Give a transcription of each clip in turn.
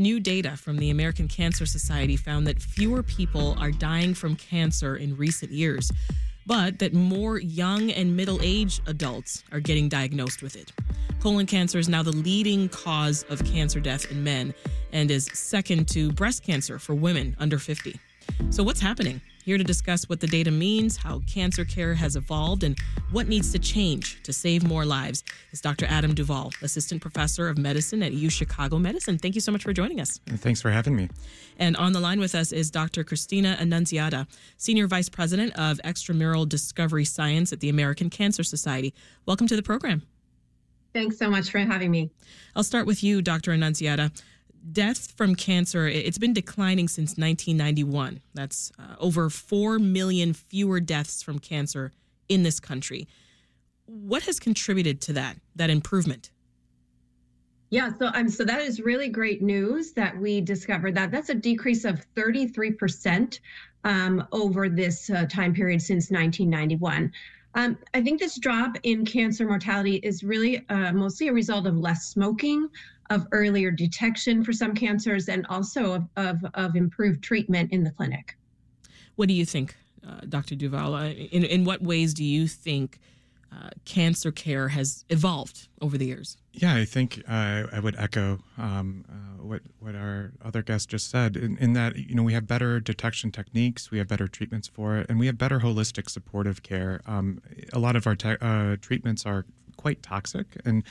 New data from the American Cancer Society found that fewer people are dying from cancer in recent years, but that more young and middle aged adults are getting diagnosed with it. Colon cancer is now the leading cause of cancer death in men and is second to breast cancer for women under 50. So, what's happening? Here to discuss what the data means, how cancer care has evolved, and what needs to change to save more lives is Dr. Adam Duvall, Assistant Professor of Medicine at U Chicago Medicine. Thank you so much for joining us. Thanks for having me. And on the line with us is Dr. Christina Annunziata, Senior Vice President of Extramural Discovery Science at the American Cancer Society. Welcome to the program. Thanks so much for having me. I'll start with you, Dr. Annunziata deaths from cancer it's been declining since 1991 that's uh, over 4 million fewer deaths from cancer in this country. What has contributed to that that improvement? Yeah so um, so that is really great news that we discovered that. That's a decrease of 33% um, over this uh, time period since 1991 um, I think this drop in cancer mortality is really uh, mostly a result of less smoking, of earlier detection for some cancers, and also of, of, of improved treatment in the clinic. What do you think, uh, Dr. Duvall? Uh, in, in what ways do you think uh, cancer care has evolved over the years? Yeah, I think uh, I would echo um, uh, what what our other guest just said. In, in, that, you know, we have better detection techniques, we have better treatments for it, and we have better holistic supportive care. Um, a lot of our te- uh, treatments are quite toxic, and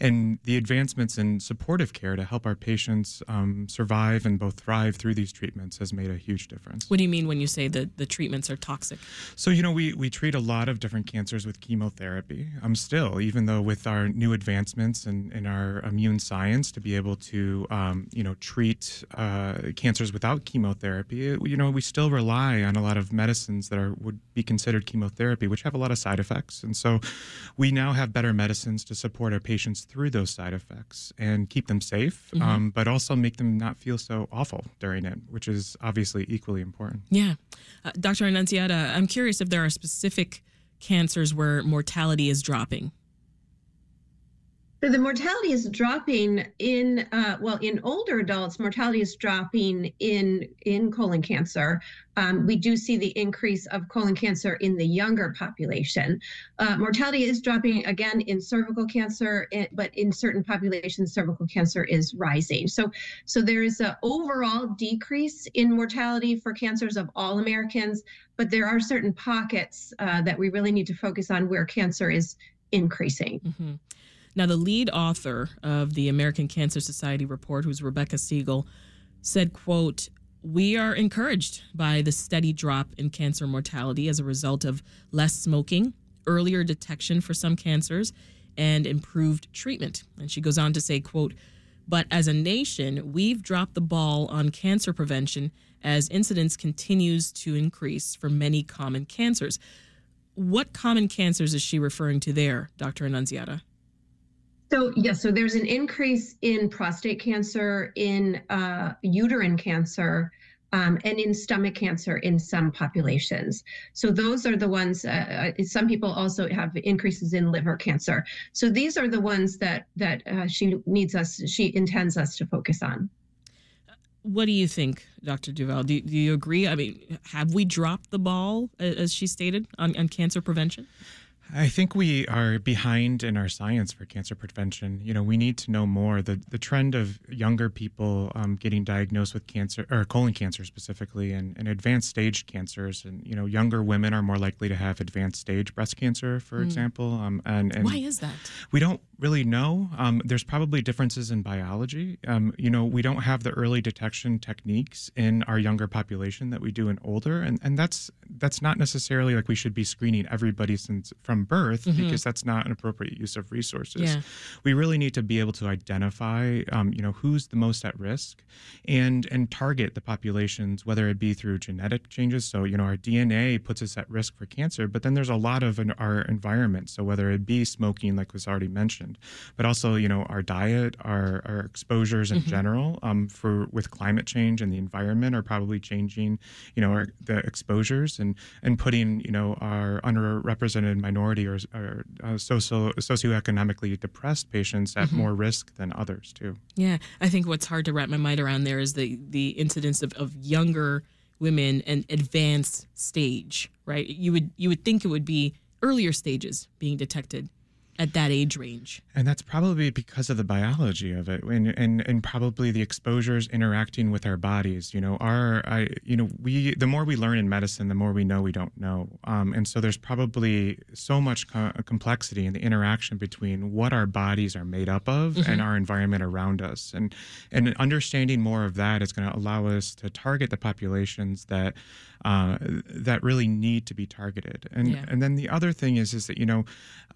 and the advancements in supportive care to help our patients um, survive and both thrive through these treatments has made a huge difference. What do you mean when you say that the treatments are toxic? So you know we we treat a lot of different cancers with chemotherapy. Um, still, even though with our new advancements in, in our immune science to be able to um, you know treat uh, cancers without chemotherapy, you know we still rely on a lot of medicines that are would be considered chemotherapy, which have a lot of side effects, and so we now have better medicines to support our patients through those side effects and keep them safe, mm-hmm. um, but also make them not feel so awful during it, which is obviously equally important. Yeah. Uh, Dr. Annunziata, I'm curious if there are specific cancers where mortality is dropping. So the mortality is dropping in uh, well in older adults. Mortality is dropping in in colon cancer. Um, we do see the increase of colon cancer in the younger population. Uh, mortality is dropping again in cervical cancer, eh, but in certain populations, cervical cancer is rising. So so there is an overall decrease in mortality for cancers of all Americans, but there are certain pockets uh, that we really need to focus on where cancer is increasing. Mm-hmm. Now, the lead author of the American Cancer Society report, who's Rebecca Siegel, said, quote, we are encouraged by the steady drop in cancer mortality as a result of less smoking, earlier detection for some cancers, and improved treatment. And she goes on to say, quote, but as a nation, we've dropped the ball on cancer prevention as incidence continues to increase for many common cancers. What common cancers is she referring to there, Dr. Annunziata? So, yes, so there's an increase in prostate cancer, in uh, uterine cancer, um, and in stomach cancer in some populations. So, those are the ones, uh, uh, some people also have increases in liver cancer. So, these are the ones that, that uh, she needs us, she intends us to focus on. What do you think, Dr. Duval? Do, do you agree? I mean, have we dropped the ball, as she stated, on, on cancer prevention? I think we are behind in our science for cancer prevention. You know, we need to know more. The the trend of younger people um, getting diagnosed with cancer or colon cancer specifically, and, and, advanced stage cancers, and you know, younger women are more likely to have advanced stage breast cancer, for mm. example. Um, and, and why is that? We don't really know. Um, there's probably differences in biology. Um, you know, we don't have the early detection techniques in our younger population that we do in older, and and that's that's not necessarily like we should be screening everybody since from birth mm-hmm. because that's not an appropriate use of resources. Yeah. We really need to be able to identify, um, you know, who's the most at risk, and and target the populations, whether it be through genetic changes. So you know, our DNA puts us at risk for cancer, but then there's a lot of an, our environment. So whether it be smoking, like was already mentioned mentioned, but also you know our diet, our, our exposures in mm-hmm. general um, for with climate change and the environment are probably changing you know our, the exposures and and putting you know our underrepresented minority or, or uh, socio socioeconomically depressed patients at mm-hmm. more risk than others too. Yeah, I think what's hard to wrap my mind around there is the the incidence of, of younger women and advanced stage, right? You would you would think it would be earlier stages being detected at that age range. And that's probably because of the biology of it and, and, and probably the exposures interacting with our bodies. You know, our, I, you know, we, the more we learn in medicine, the more we know we don't know. Um, and so there's probably so much co- complexity in the interaction between what our bodies are made up of mm-hmm. and our environment around us. And, and understanding more of that is going to allow us to target the populations that, uh, that really need to be targeted. And, yeah. and then the other thing is, is that, you know,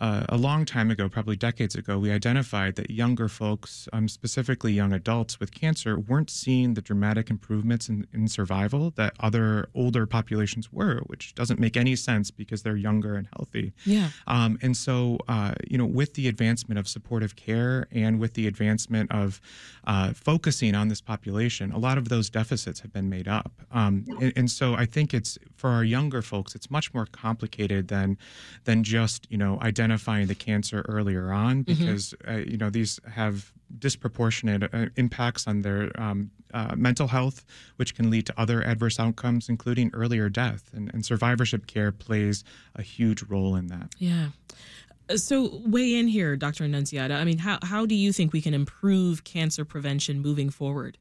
uh, a long time ago, probably decades ago, we identified that younger folks, um, specifically young adults with cancer, weren't seeing the dramatic improvements in, in survival that other older populations were, which doesn't make any sense because they're younger and healthy. Yeah. Um, and so, uh, you know, with the advancement of supportive care and with the advancement of uh, focusing on this population, a lot of those deficits have been made up. Um, and, and so, I think it's for our younger folks, it's much more complicated than than just you know identifying the cancer earlier on mm-hmm. because mm-hmm. uh, you know these have disproportionate uh, impacts on their um, uh, mental health, which can lead to other adverse outcomes, including earlier death. And, and survivorship care plays a huge role in that. Yeah. Uh, so, weigh in here, Dr. Annunziata. I mean, how, how do you think we can improve cancer prevention moving forward?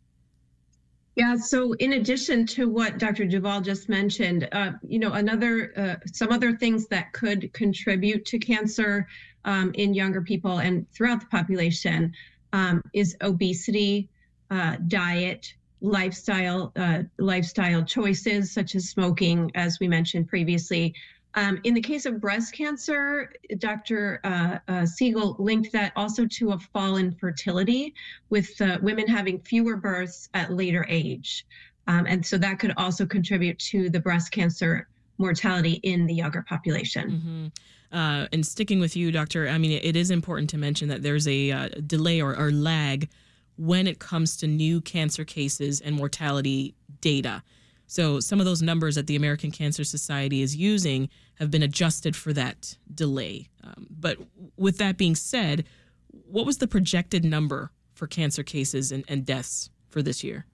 Yeah. So, in addition to what Dr. Duval just mentioned, uh, you know, another uh, some other things that could contribute to cancer um, in younger people and throughout the population um, is obesity, uh, diet, lifestyle uh, lifestyle choices such as smoking, as we mentioned previously, um, in the case of breast cancer, Dr. Uh, uh, Siegel linked that also to a fall in fertility with uh, women having fewer births at later age. Um, and so that could also contribute to the breast cancer mortality in the younger population. Mm-hmm. Uh, and sticking with you, Doctor, I mean, it is important to mention that there's a uh, delay or, or lag when it comes to new cancer cases and mortality data. So some of those numbers that the American Cancer Society is using have been adjusted for that delay. Um, but with that being said, what was the projected number for cancer cases and, and deaths for this year?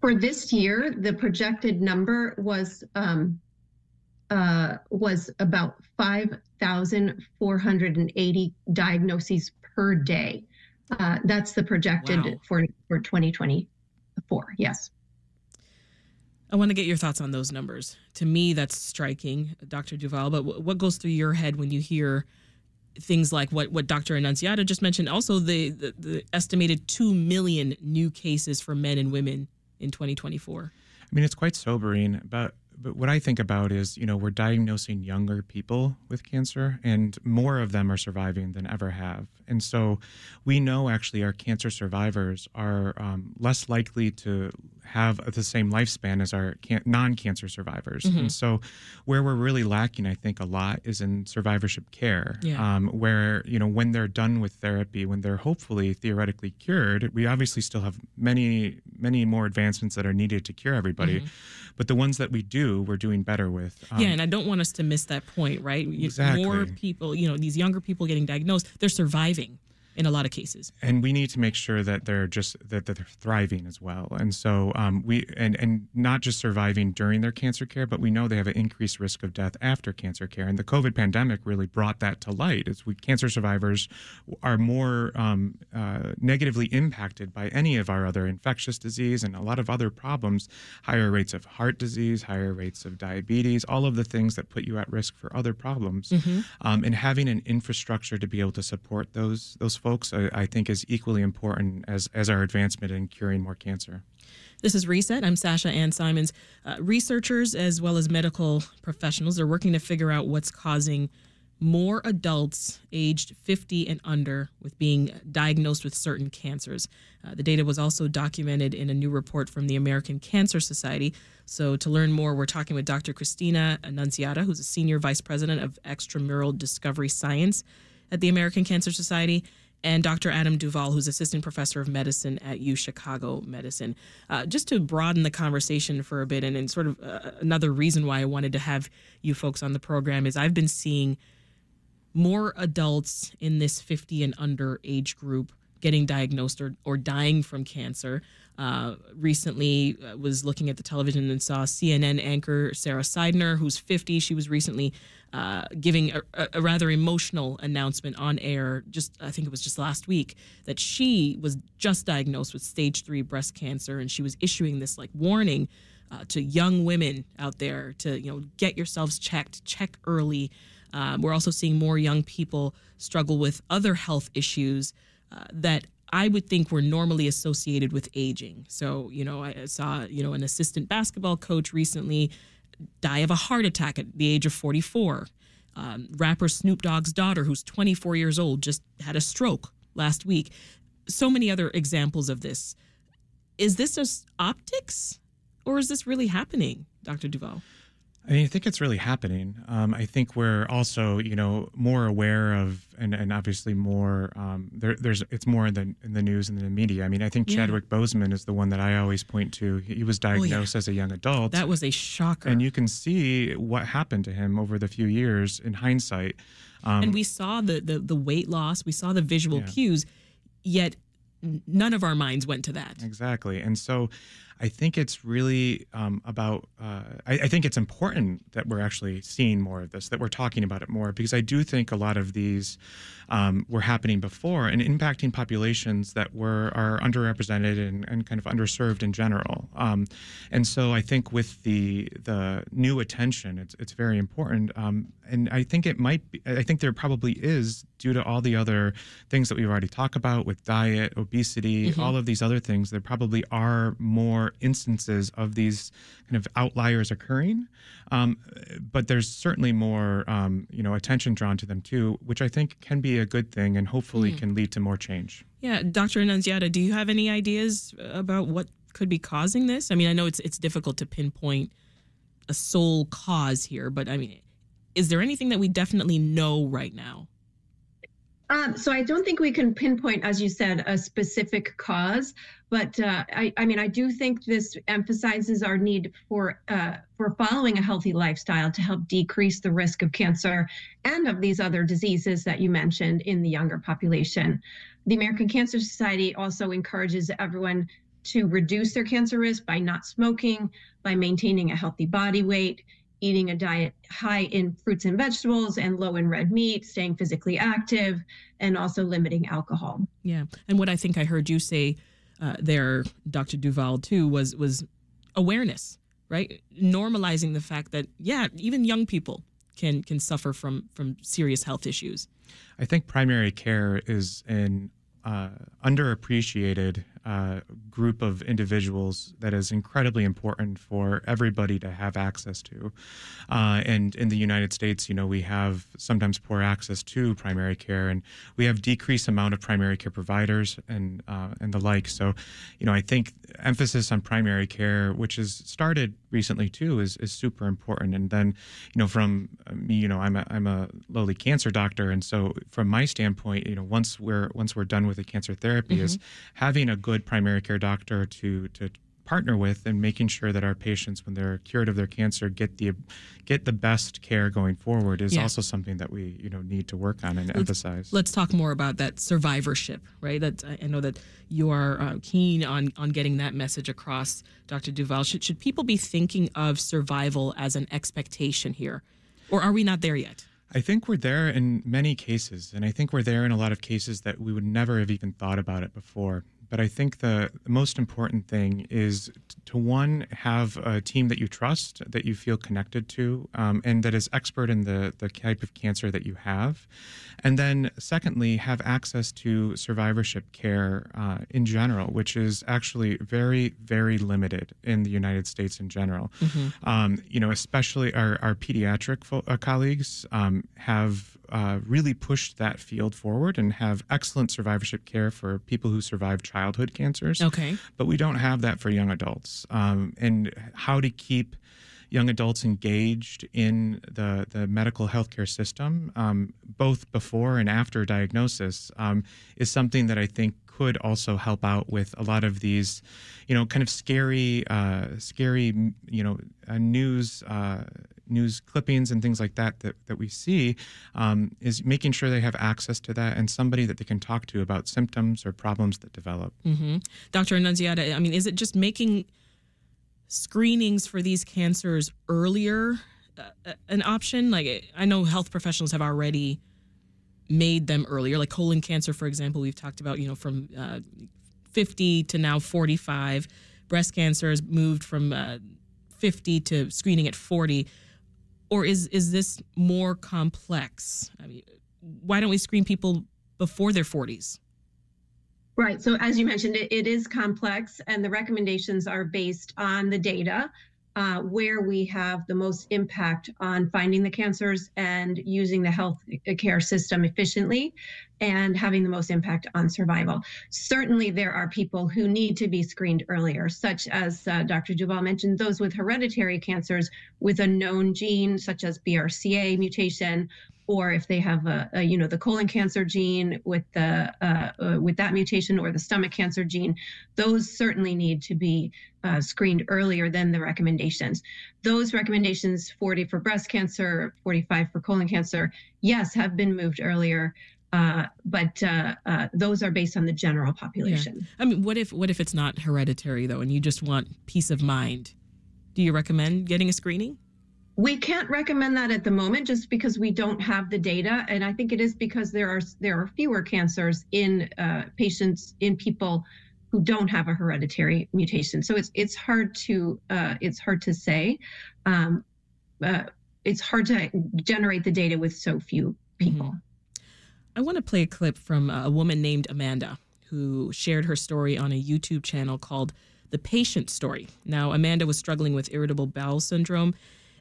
For this year, the projected number was um, uh, was about five thousand four hundred and eighty diagnoses per day. Uh, that's the projected wow. for for 2024. Yes. I want to get your thoughts on those numbers. To me, that's striking, Dr. Duval. But what goes through your head when you hear things like what, what Dr. Annunziata just mentioned? Also, the, the, the estimated 2 million new cases for men and women in 2024. I mean, it's quite sobering, but but what I think about is, you know, we're diagnosing younger people with cancer, and more of them are surviving than ever have. And so, we know actually our cancer survivors are um, less likely to have the same lifespan as our can- non-cancer survivors. Mm-hmm. And so, where we're really lacking, I think, a lot is in survivorship care, yeah. um, where you know when they're done with therapy, when they're hopefully theoretically cured, we obviously still have many, many more advancements that are needed to cure everybody. Mm-hmm. But the ones that we do, we're doing better with. Um, yeah, and I don't want us to miss that point, right? Exactly. More people, you know, these younger people getting diagnosed, they're surviving in a lot of cases. And we need to make sure that they're just that, that they're thriving as well. And so um, we and and not just surviving during their cancer care, but we know they have an increased risk of death after cancer care. And the COVID pandemic really brought that to light. As we cancer survivors are more um, uh, negatively impacted by any of our other infectious disease and a lot of other problems, higher rates of heart disease, higher rates of diabetes, all of the things that put you at risk for other problems. Mm-hmm. Um, and having an infrastructure to be able to support those those folks folks, I, I think is equally important as, as our advancement in curing more cancer. This is Reset. I'm Sasha Ann Simons. Uh, researchers, as well as medical professionals, are working to figure out what's causing more adults aged 50 and under with being diagnosed with certain cancers. Uh, the data was also documented in a new report from the American Cancer Society. So, to learn more, we're talking with Dr. Christina Annunziata, who's a senior vice president of extramural discovery science at the American Cancer Society, and Dr. Adam Duvall, who's assistant professor of medicine at U Chicago Medicine. Uh, just to broaden the conversation for a bit, and, and sort of uh, another reason why I wanted to have you folks on the program is I've been seeing more adults in this 50 and under age group getting diagnosed or, or dying from cancer. Uh, recently uh, was looking at the television and saw CNN anchor Sara Sidner, who's 50. She was recently uh, giving a, a, rather emotional announcement on air. Just I think it was just last week that she was just diagnosed with stage three breast cancer, and she was issuing this like warning uh, to young women out there to you know get yourselves checked, check early. Um, we're also seeing more young people struggle with other health issues that I would think were normally associated with aging. So, you know, I saw, you know, an assistant basketball coach recently die of a heart attack at the age of 44. Um, rapper Snoop Dogg's daughter, who's 24 years old, just had a stroke last week. So many other examples of this. Is this just optics or is this really happening, Dr. Duvall? I mean, I think it's really happening. Um, I think we're also, you know, more aware of, and, and obviously more. Um, there, there's, it's more in the in the news and the media. I mean, I think yeah. Chadwick Boseman is the one that I always point to. He was diagnosed oh, yeah. as a young adult. That was a shocker. And you can see what happened to him over the few years in hindsight. Um, and we saw the, the the weight loss. We saw the visual yeah. cues. Yet none of our minds went to that. Exactly. And so I think it's really um, about, uh, I, I, think it's important that we're actually seeing more of this, that we're talking about it more, because I do think a lot of these um, were happening before and impacting populations that were are underrepresented and, and kind of underserved in general. Um, and so I think with the the new attention, it's, it's very important. Um, and I think it might be, I think there probably is due to all the other things that we've already talked about with diet, obesity, mm-hmm. all of these other things, there probably are more instances of these kind of outliers occurring. Um, but there's certainly more, um, you know, attention drawn to them too, which I think can be a good thing and hopefully mm. can lead to more change. Yeah, Dr. Annunziata, do you have any ideas about what could be causing this? I mean, I know it's it's difficult to pinpoint a sole cause here, but I mean, is there anything that we definitely know right now? Um, so I don't think we can pinpoint, as you said, a specific cause, but uh, I, I, mean, I do think this emphasizes our need for uh, for following a healthy lifestyle to help decrease the risk of cancer and of these other diseases that you mentioned in the younger population. The American Cancer Society also encourages everyone to reduce their cancer risk by not smoking, by maintaining a healthy body weight, eating a diet high in fruits and vegetables and low in red meat, staying physically active, and also limiting alcohol. Yeah, and what I think I heard you say uh, there, Dr. Duval, too, was was awareness, right? Normalizing the fact that yeah, even young people can can suffer from from serious health issues. I think primary care is an uh, underappreciated uh, group of individuals that is incredibly important for everybody to have access to. Uh, and in the United States, you know, we have sometimes poor access to primary care, and we have decreased amount of primary care providers and uh, and the like. So, you know, I think emphasis on primary care, which has started recently too, is is super important. And then, you know, from me, you know, I'm a I'm a lowly cancer doctor, and so from my standpoint, you know, once we're once we're done with the cancer therapy, mm-hmm. is having a good primary care doctor to to partner with and making sure that our patients when they're cured of their cancer get the get the best care going forward is yeah. also something that we you know need to work on and let's, emphasize. let's talk more about that survivorship right? That i know that you are uh, keen on on getting that message across dr duval. Should, should people be thinking of survival as an expectation here? Or are we not there yet? I think we're there in many cases, and I think we're there in a lot of cases that we would never have even thought about it before. But I think the, most important thing is to one have a team that you trust, that you feel connected to, um, and that is expert in the the type of cancer that you have, and then secondly have access to survivorship care uh, in general, which is actually very very limited in the United States in general. Mm-hmm. Um, you know, especially our our pediatric fo- uh, colleagues um, have uh, really pushed that field forward and have excellent survivorship care for people who survive childhood cancers. Okay. But we don't have that for young adults. Um, and how to keep young adults engaged in the, the medical healthcare system, um, both before and after diagnosis, um, is something that I think could also help out with a lot of these, you know, kind of scary, uh, scary, you know, uh, news uh, news clippings and things like that that, that we see um, is making sure they have access to that and somebody that they can talk to about symptoms or problems that develop. Mm-hmm. Dr. Annunziata, I mean, is it just making screenings for these cancers earlier uh, an option? Like, I know health professionals have already made them earlier, like colon cancer, for example, we've talked about, you know, from uh, 50 to now 45. Breast cancer has moved from uh, 50 to screening at 40 or is is this more complex? I mean, why don't we screen people before their 40s? Right. So, as you mentioned, it, it is complex, and the recommendations are based on the data uh, where we have the most impact on finding the cancers and using the health care system efficiently and having the most impact on survival. Certainly, there are people who need to be screened earlier, such as uh, Dr. Duvall mentioned, those with hereditary cancers with a known gene, such as BRCA mutation, or if they have a, a, you know the colon cancer gene with the uh, uh, with that mutation or the stomach cancer gene those certainly need to be uh, screened earlier than the recommendations those recommendations 40 for breast cancer 45 for colon cancer yes have been moved earlier uh, but uh, uh, those are based on the general population. Yeah. I mean, what if what if it's not hereditary though, and you just want peace of mind? Do you recommend getting a screening? We can't recommend that at the moment just because we don't have the data. And I think it is because there are there are fewer cancers in uh, patients in people who don't have a hereditary mutation. So it's it's hard to uh, it's hard to say. Um, uh, it's hard to generate the data with so few people. Mm-hmm. I want to play a clip from a woman named Amanda who shared her story on a YouTube channel called The Patient Story. Now, Amanda was struggling with irritable bowel syndrome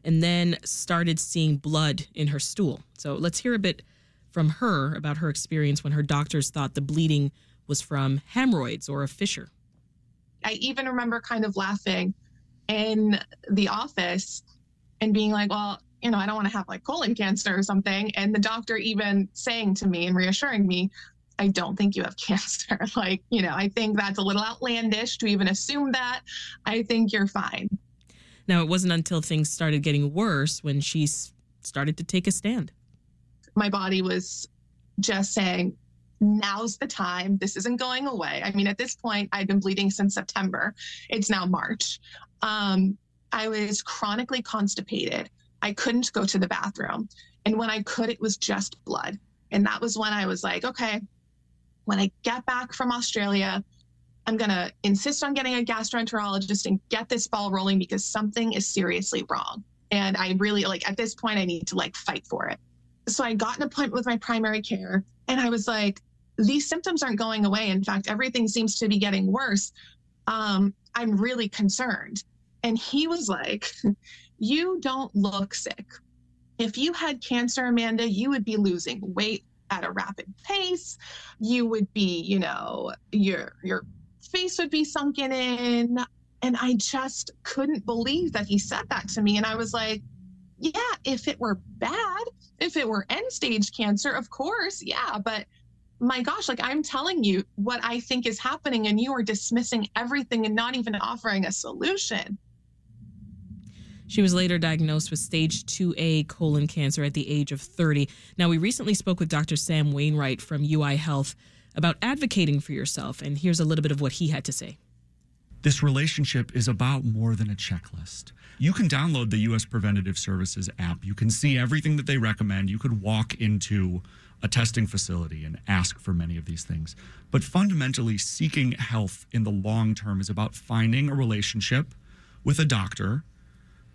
and then started seeing blood in her stool. So let's hear a bit from her about her experience when her doctors thought the bleeding was from hemorrhoids or a fissure. I even remember kind of laughing in the office and being like, well, you know, I don't want to have like colon cancer or something. And the doctor even saying to me and reassuring me, I don't think you have cancer. like, you know, I think that's a little outlandish to even assume that. I think you're fine. Now, it wasn't until things started getting worse when she started to take a stand. My body was just saying, now's the time. This isn't going away. I mean, at this point, I've been bleeding since September. It's now March. Um, I was chronically constipated. I couldn't go to the bathroom. And when I could, it was just blood. And that was when I was like, okay, when I get back from Australia, I'm going to insist on getting a gastroenterologist and get this ball rolling because something is seriously wrong. And I really like at this point, I need to like fight for it. So I got an appointment with my primary care and I was like, these symptoms aren't going away. In fact, everything seems to be getting worse. Um, I'm really concerned. And he was like, You don't look sick. If you had cancer, Amanda, you would be losing weight at a rapid pace. You would be, you know, your your face would be sunken in. And I just couldn't believe that he said that to me. And I was like, yeah, if it were bad, if it were end stage cancer, of course, yeah. But my gosh, like I'm telling you what I think is happening, and you are dismissing everything and not even offering a solution. She was later diagnosed with stage 2A colon cancer at the age of 30. Now, we recently spoke with Dr. Sam Wainwright from UI Health about advocating for yourself. And here's a little bit of what he had to say. This relationship is about more than a checklist. You can download the U.S. Preventative Services app. You can see everything that they recommend. You could walk into a testing facility and ask for many of these things. But fundamentally, seeking health in the long term is about finding a relationship with a doctor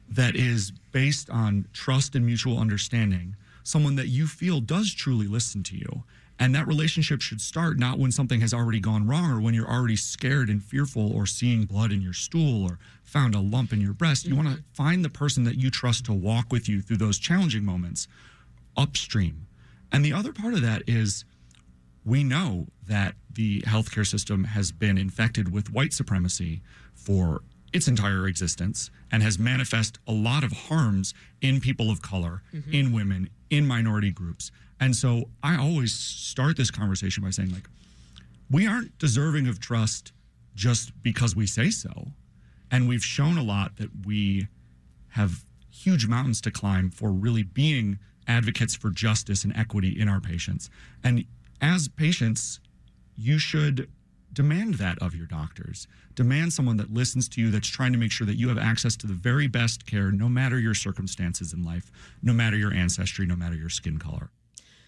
that is based on trust and mutual understanding, someone that you feel does truly listen to you and that relationship should start not when something has already gone wrong or when you're already scared and fearful or seeing blood in your stool or found a lump in your breast. You want to mm-hmm. find the person that you trust to walk with you through those challenging moments upstream. And the other part of that is we know that the healthcare system has been infected with white supremacy for its entire existence and has manifest a lot of harms in people of color, mm-hmm. in women, in minority groups. And so I always start this conversation by saying, like, we aren't deserving of trust just because we say so. And we've shown a lot that we have huge mountains to climb for really being advocates for justice and equity in our patients. And as patients, you should demand that of your doctors. Demand someone that listens to you, that's trying to make sure that you have access to the very best care, no matter your circumstances in life, no matter your ancestry, no matter your skin color.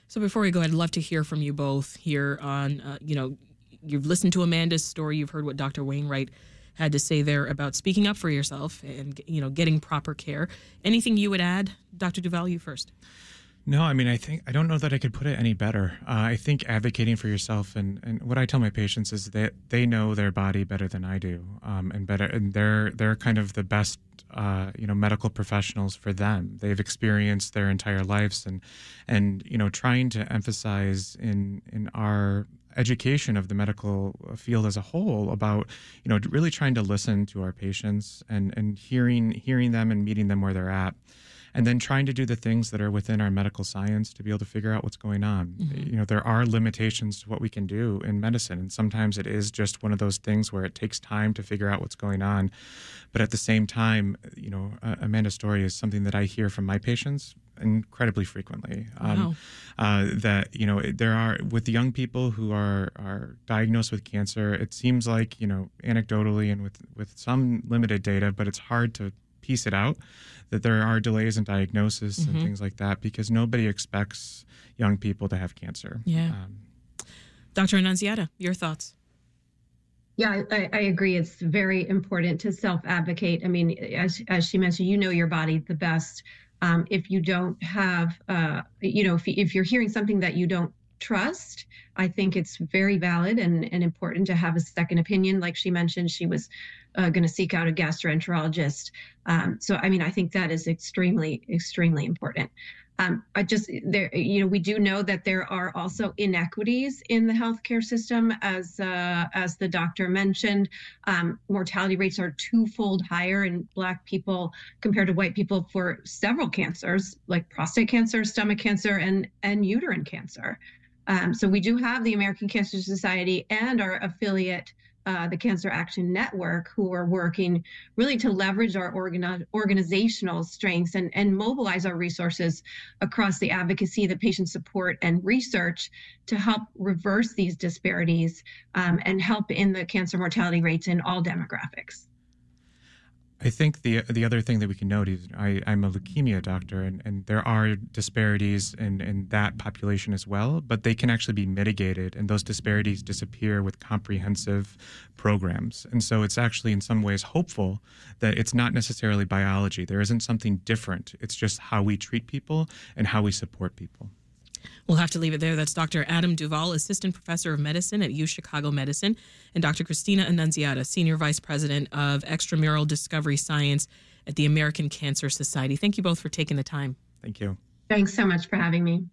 So before we go, I'd love to hear from you both here on, uh, you know, you've listened to Amanda's story, you've heard what Dr. Wainwright had to say there about speaking up for yourself and, you know, getting proper care. Anything you would add, Dr. Duval, you first? No, I mean, I think I don't know that I could put it any better. Uh, I think advocating for yourself and, and what I tell my patients is that they know their body better than I do, um, and better, and they're they're kind of the best, uh, you know, medical professionals for them. They've experienced their entire lives, and and you know, trying to emphasize in in our education of the medical field as a whole about you know really trying to listen to our patients and and hearing hearing them and meeting them where they're at and then trying to do the things that are within our medical science to be able to figure out what's going on. Mm-hmm. You know, there are limitations to what we can do in medicine, and sometimes it is just one of those things where it takes time to figure out what's going on. But at the same time, you know, uh, Amanda's story is something that I hear from my patients incredibly frequently. Um, wow. uh, that you know, there are with young people who are are diagnosed with cancer. It seems like you know, anecdotally and with with some limited data, but it's hard to piece it out that there are delays in diagnosis mm-hmm. and things like that because nobody expects young people to have cancer. Yeah. Um, Dr. Annunziata, your thoughts? Yeah, I, I, agree. It's very important to self advocate. I mean, as, as she mentioned, you know your body the best. Um, if you don't have, uh, you know, if, if you're hearing something that you don't trust, I think it's very valid and, and important to have a second opinion. Like she mentioned, she was uh, going to seek out a gastroenterologist. Um, so, I mean, I think that is extremely, extremely important. Um, I just there, you know, we do know that there are also inequities in the healthcare system, as uh, as the doctor mentioned. Um, mortality rates are twofold higher in Black people compared to white people for several cancers, like prostate cancer, stomach cancer, and and uterine cancer. Um, so we do have the American Cancer Society and our affiliate uh, the Cancer Action Network, who are working really to leverage our organ- organizational strengths and, and mobilize our resources across the advocacy, the patient support, and research to help reverse these disparities um, and help in the cancer mortality rates in all demographics. I think the the other thing that we can note is I, I'm a leukemia doctor, and, and there are disparities in, in that population as well, but they can actually be mitigated, and those disparities disappear with comprehensive programs. And so it's actually, in some ways, hopeful that it's not necessarily biology. There isn't something different. It's just how we treat people and how we support people. We'll have to leave it there. That's Dr. Adam Duval, Assistant Professor of Medicine at U Chicago Medicine, and Dr. Christina Annunziata, Senior Vice President of Extramural Discovery Science at the American Cancer Society. Thank you both for taking the time. Thank you. Thanks so much for having me.